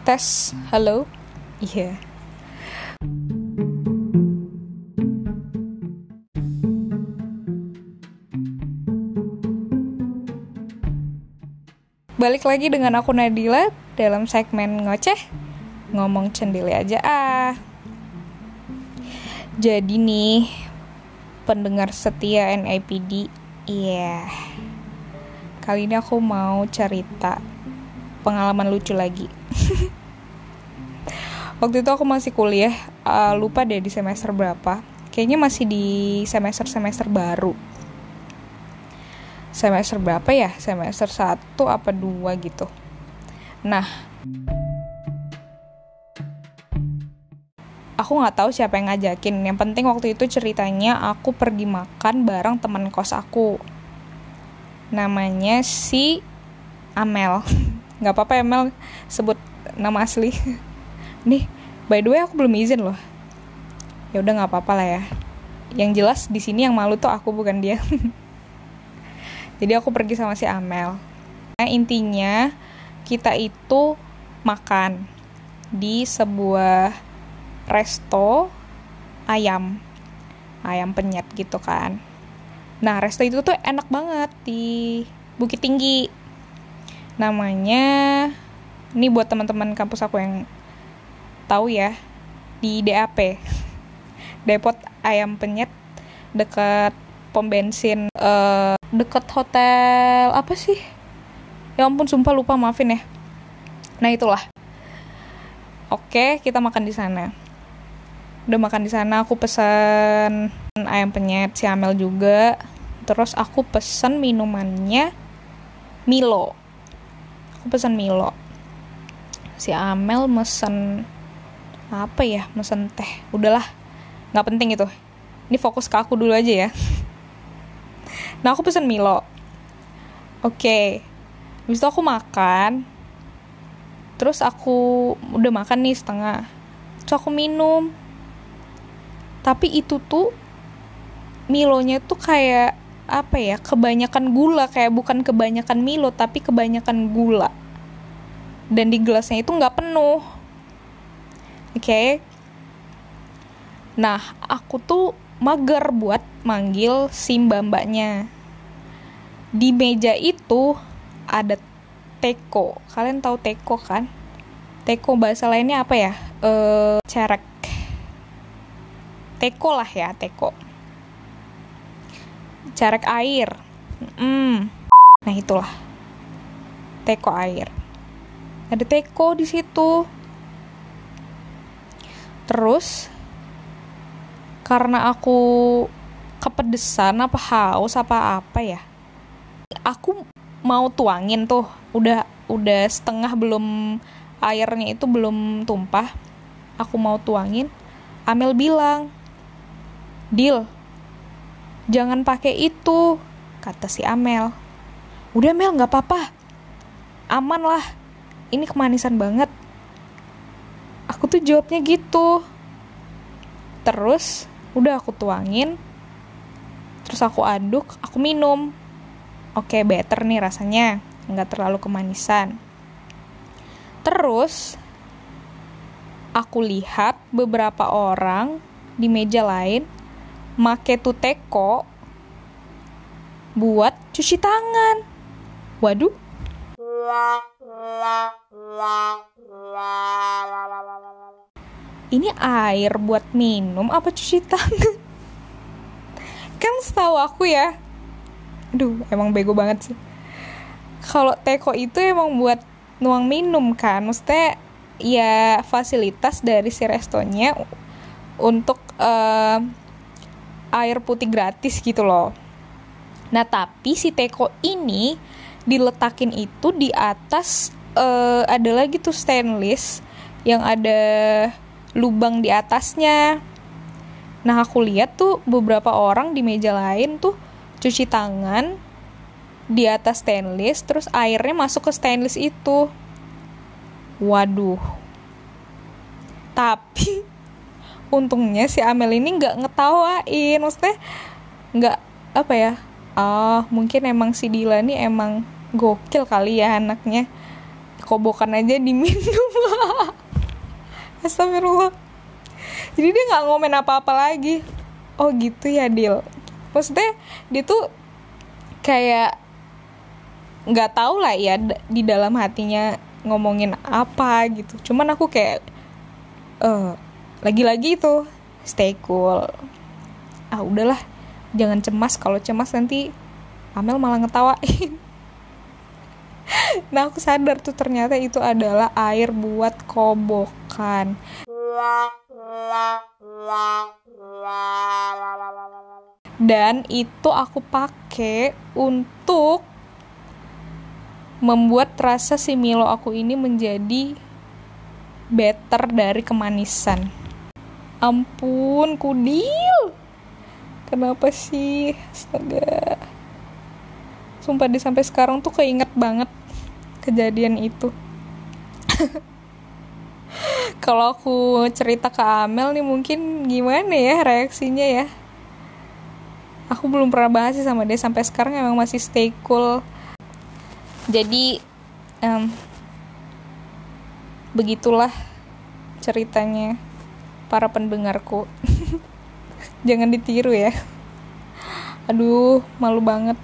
Tes, halo? Iya. Balik lagi dengan aku Nadila dalam segmen ngoceh ngomong cendili aja ah. Jadi nih pendengar setia NIPD, iya. Yeah. Kali ini aku mau cerita pengalaman lucu lagi. Waktu itu aku masih kuliah, uh, lupa deh di semester berapa. Kayaknya masih di semester-semester baru. Semester berapa ya? Semester 1 apa 2 gitu. Nah, aku nggak tahu siapa yang ngajakin. Yang penting waktu itu ceritanya aku pergi makan bareng teman kos aku. Namanya si Amel. nggak apa-apa Amel sebut nama asli. Nih, by the way aku belum izin loh. Ya udah nggak apa-apa lah ya. Yang jelas di sini yang malu tuh aku bukan dia. Jadi aku pergi sama si Amel. Nah, intinya kita itu makan di sebuah resto ayam. Ayam penyet gitu kan. Nah, resto itu tuh enak banget di Bukit Tinggi. Namanya ini buat teman-teman kampus aku yang tahu ya di DAP. Depot Ayam Penyet dekat pom bensin uh, deket hotel apa sih? Ya ampun sumpah lupa maafin ya. Nah itulah. Oke kita makan di sana. Udah makan di sana aku pesan ayam penyet si Amel juga. Terus aku pesan minumannya Milo. Aku pesan Milo. Si Amel mesen apa ya mesen teh? Udahlah nggak penting itu. Ini fokus ke aku dulu aja ya. Nah aku pesen Milo. Oke okay. habis itu aku makan. Terus aku udah makan nih setengah. Terus aku minum. Tapi itu tuh Milonya tuh kayak apa ya kebanyakan gula. Kayak bukan kebanyakan Milo tapi kebanyakan gula. Dan di gelasnya itu nggak penuh oke okay? nah aku tuh mager buat manggil si mbak-mbaknya. Di meja itu ada teko. Kalian tahu teko kan? Teko bahasa lainnya apa ya? E, cerek. Teko lah ya, teko. Cerek air. Hmm. Nah, itulah. Teko air. Ada teko di situ. Terus karena aku kepedesan apa haus apa apa ya aku mau tuangin tuh. Udah udah setengah belum airnya itu belum tumpah aku mau tuangin. Amel bilang Dil jangan pakai itu kata si Amel. Udah Mel nggak apa-apa. Aman lah. Ini kemanisan banget aku tuh jawabnya gitu. Terus udah aku tuangin. Terus aku aduk aku minum. Oke better nih rasanya. Nggak terlalu kemanisan. Terus aku lihat beberapa orang di meja lain make tuteko buat cuci tangan. Waduh ini air buat minum apa cuci tangan? Kan setahu aku ya. Aduh emang bego banget sih. Kalau teko itu emang buat nuang minum kan. Maksudnya ya fasilitas dari si restonya untuk uh, air putih gratis gitu loh. Nah tapi si teko ini diletakin itu di atas uh, ada lagi tuh stainless yang ada lubang di atasnya. Nah, aku lihat tuh beberapa orang di meja lain tuh cuci tangan di atas stainless, terus airnya masuk ke stainless itu. Waduh. Tapi untungnya si Amel ini nggak ngetawain, maksudnya nggak apa ya? Ah, mungkin emang si Dila ini emang gokil kali ya anaknya. kobokan aja diminum. Astagfirullah. Jadi dia nggak ngomen apa-apa lagi. Oh gitu ya Dil. Maksudnya dia tuh kayak nggak tahu lah ya di dalam hatinya ngomongin apa gitu. Cuman aku kayak uh, lagi-lagi itu stay cool. Ah udahlah jangan cemas kalau cemas nanti Amel malah ngetawain. Nah aku sadar tuh ternyata itu adalah air buat kobokan. Dan itu aku pakai untuk membuat rasa si Milo aku ini menjadi better dari kemanisan. Ampun kudil kenapa sih? Astaga. Sumpah di sampai sekarang tuh keinget banget kejadian itu. Kalau aku cerita ke Amel nih mungkin gimana ya reaksinya ya? Aku belum pernah bahas sih sama dia sampai sekarang emang masih stay cool. Jadi um, begitulah ceritanya para pendengarku jangan ditiru ya. Aduh malu banget.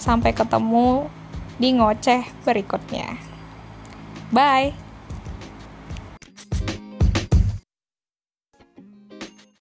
Sampai ketemu di ngoceh berikutnya. Bye